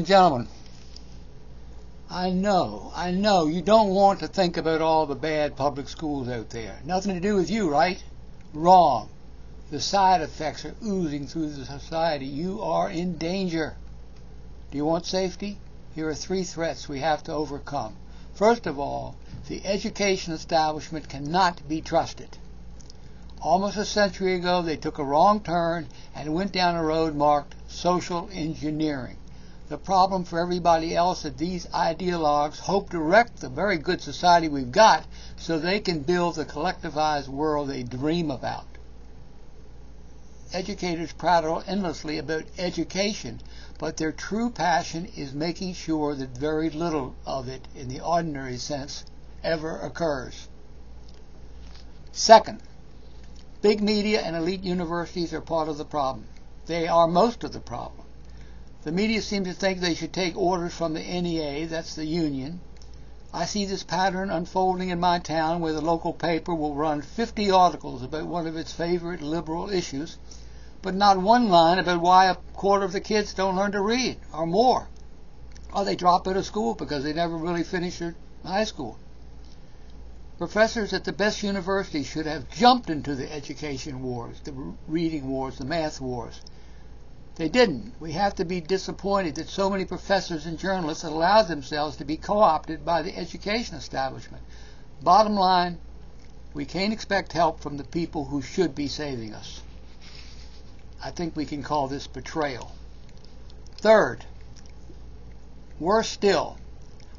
and gentlemen, I know, I know you don't want to think about all the bad public schools out there. Nothing to do with you, right? Wrong. The side effects are oozing through the society. You are in danger. Do you want safety? Here are three threats we have to overcome. First of all, the education establishment cannot be trusted. Almost a century ago, they took a wrong turn and went down a road marked social engineering. The problem for everybody else is these ideologues hope to wreck the very good society we've got so they can build the collectivized world they dream about. Educators prattle endlessly about education, but their true passion is making sure that very little of it, in the ordinary sense, ever occurs. Second, big media and elite universities are part of the problem. They are most of the problem. The media seem to think they should take orders from the NEA, that's the union. I see this pattern unfolding in my town where the local paper will run 50 articles about one of its favorite liberal issues, but not one line about why a quarter of the kids don't learn to read or more. Or they drop out of school because they never really finished their high school. Professors at the best universities should have jumped into the education wars, the reading wars, the math wars. They didn't. We have to be disappointed that so many professors and journalists allowed themselves to be co-opted by the education establishment. Bottom line, we can't expect help from the people who should be saving us. I think we can call this betrayal. Third, worse still,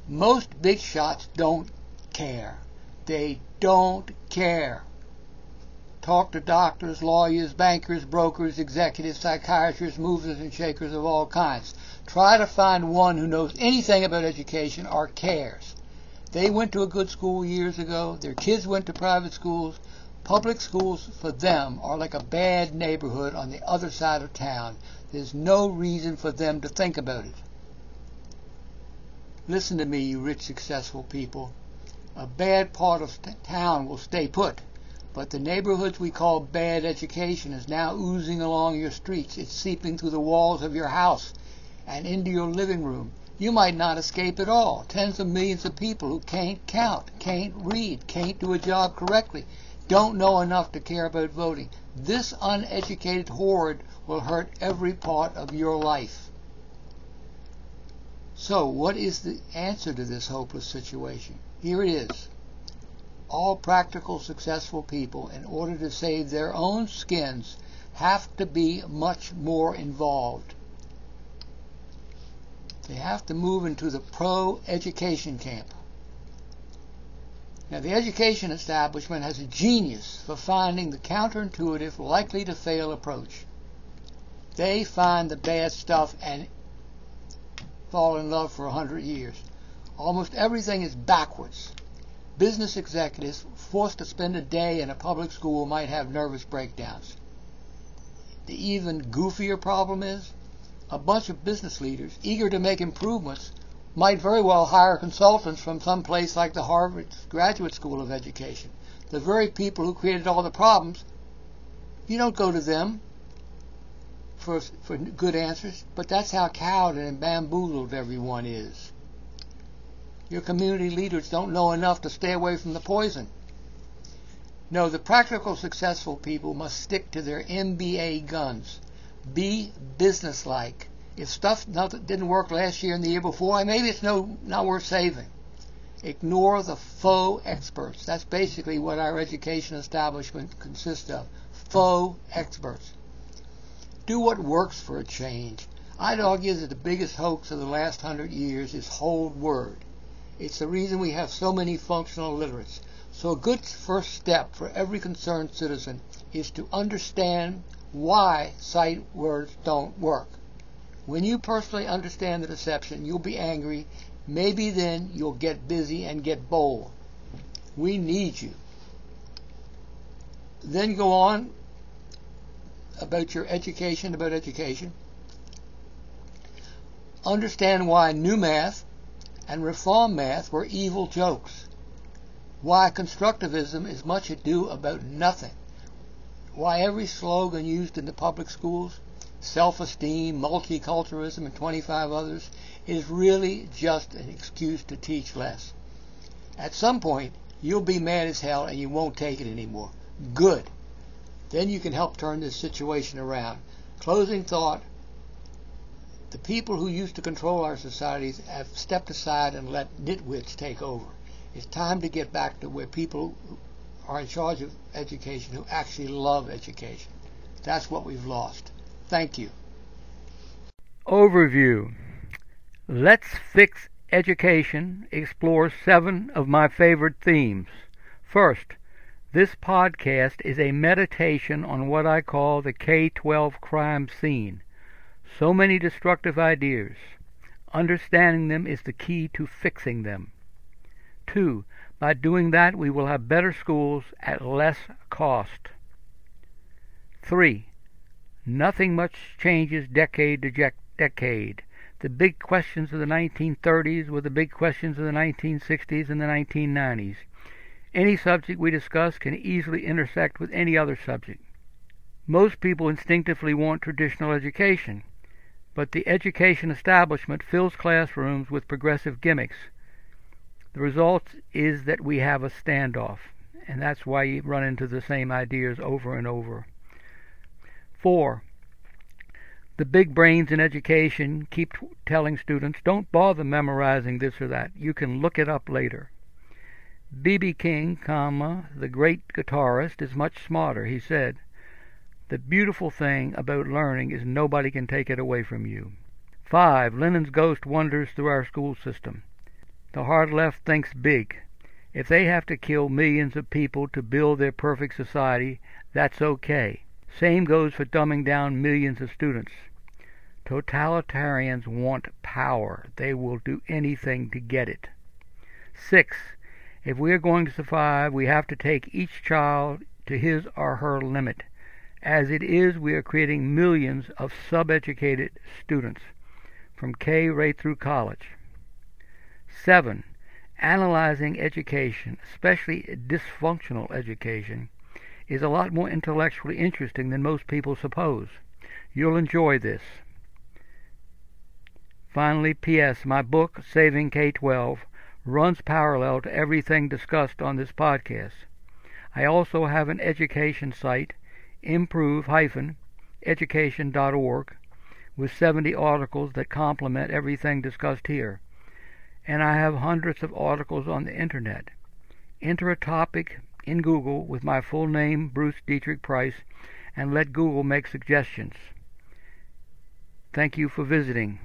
most big shots don't care. They don't care. Talk to doctors, lawyers, bankers, brokers, executives, psychiatrists, movers and shakers of all kinds. Try to find one who knows anything about education or cares. They went to a good school years ago. Their kids went to private schools. Public schools for them are like a bad neighborhood on the other side of town. There's no reason for them to think about it. Listen to me, you rich, successful people. A bad part of town will stay put. But the neighborhoods we call bad education is now oozing along your streets. It's seeping through the walls of your house and into your living room. You might not escape at all. Tens of millions of people who can't count, can't read, can't do a job correctly, don't know enough to care about voting. This uneducated horde will hurt every part of your life. So, what is the answer to this hopeless situation? Here it is all practical successful people, in order to save their own skins, have to be much more involved. They have to move into the pro-education camp. Now, the education establishment has a genius for finding the counterintuitive, likely to fail approach. They find the bad stuff and fall in love for a hundred years. Almost everything is backwards. Business executives forced to spend a day in a public school might have nervous breakdowns. The even goofier problem is a bunch of business leaders eager to make improvements might very well hire consultants from some place like the Harvard Graduate School of Education. The very people who created all the problems, you don't go to them for, for good answers, but that's how cowed and bamboozled everyone is. Your community leaders don't know enough to stay away from the poison. No, the practical successful people must stick to their MBA guns. Be businesslike. If stuff didn't work last year and the year before, maybe it's no not worth saving. Ignore the faux experts. That's basically what our education establishment consists of. Faux experts. Do what works for a change. I'd argue that the biggest hoax of the last hundred years is whole word. It's the reason we have so many functional illiterates. So a good first step for every concerned citizen is to understand why sight words don't work. When you personally understand the deception, you'll be angry. Maybe then you'll get busy and get bold. We need you. Then go on about your education, about education. Understand why new math and reform math were evil jokes. Why constructivism is much ado about nothing. Why every slogan used in the public schools, self-esteem, multiculturalism, and 25 others, is really just an excuse to teach less. At some point, you'll be mad as hell and you won't take it anymore. Good. Then you can help turn this situation around. Closing thought the people who used to control our societies have stepped aside and let nitwits take over. It's time to get back to where people are in charge of education who actually love education. That's what we've lost. Thank you. Overview Let's Fix Education explores seven of my favorite themes. First, this podcast is a meditation on what I call the K 12 crime scene. So many destructive ideas. Understanding them is the key to fixing them. Two, by doing that, we will have better schools at less cost. Three, nothing much changes decade to decade. The big questions of the 1930s were the big questions of the 1960s and the 1990s. Any subject we discuss can easily intersect with any other subject. Most people instinctively want traditional education, but the education establishment fills classrooms with progressive gimmicks. The result is that we have a standoff, and that's why you run into the same ideas over and over. 4. The big brains in education keep telling students don't bother memorizing this or that. You can look it up later. B.B. King, comma, the great guitarist, is much smarter. He said, The beautiful thing about learning is nobody can take it away from you. 5. Lenin's ghost wanders through our school system. The hard left thinks big. If they have to kill millions of people to build their perfect society, that's okay. Same goes for dumbing down millions of students. Totalitarians want power. They will do anything to get it. 6. If we are going to survive, we have to take each child to his or her limit. As it is, we are creating millions of subeducated students, from K right through college. 7. Analyzing education, especially dysfunctional education, is a lot more intellectually interesting than most people suppose. You'll enjoy this. Finally, P.S. My book, Saving K 12, runs parallel to everything discussed on this podcast. I also have an education site, improve-education.org, with 70 articles that complement everything discussed here. And I have hundreds of articles on the internet. Enter a topic in Google with my full name, Bruce Deitrick Price, and let Google make suggestions. Thank you for visiting.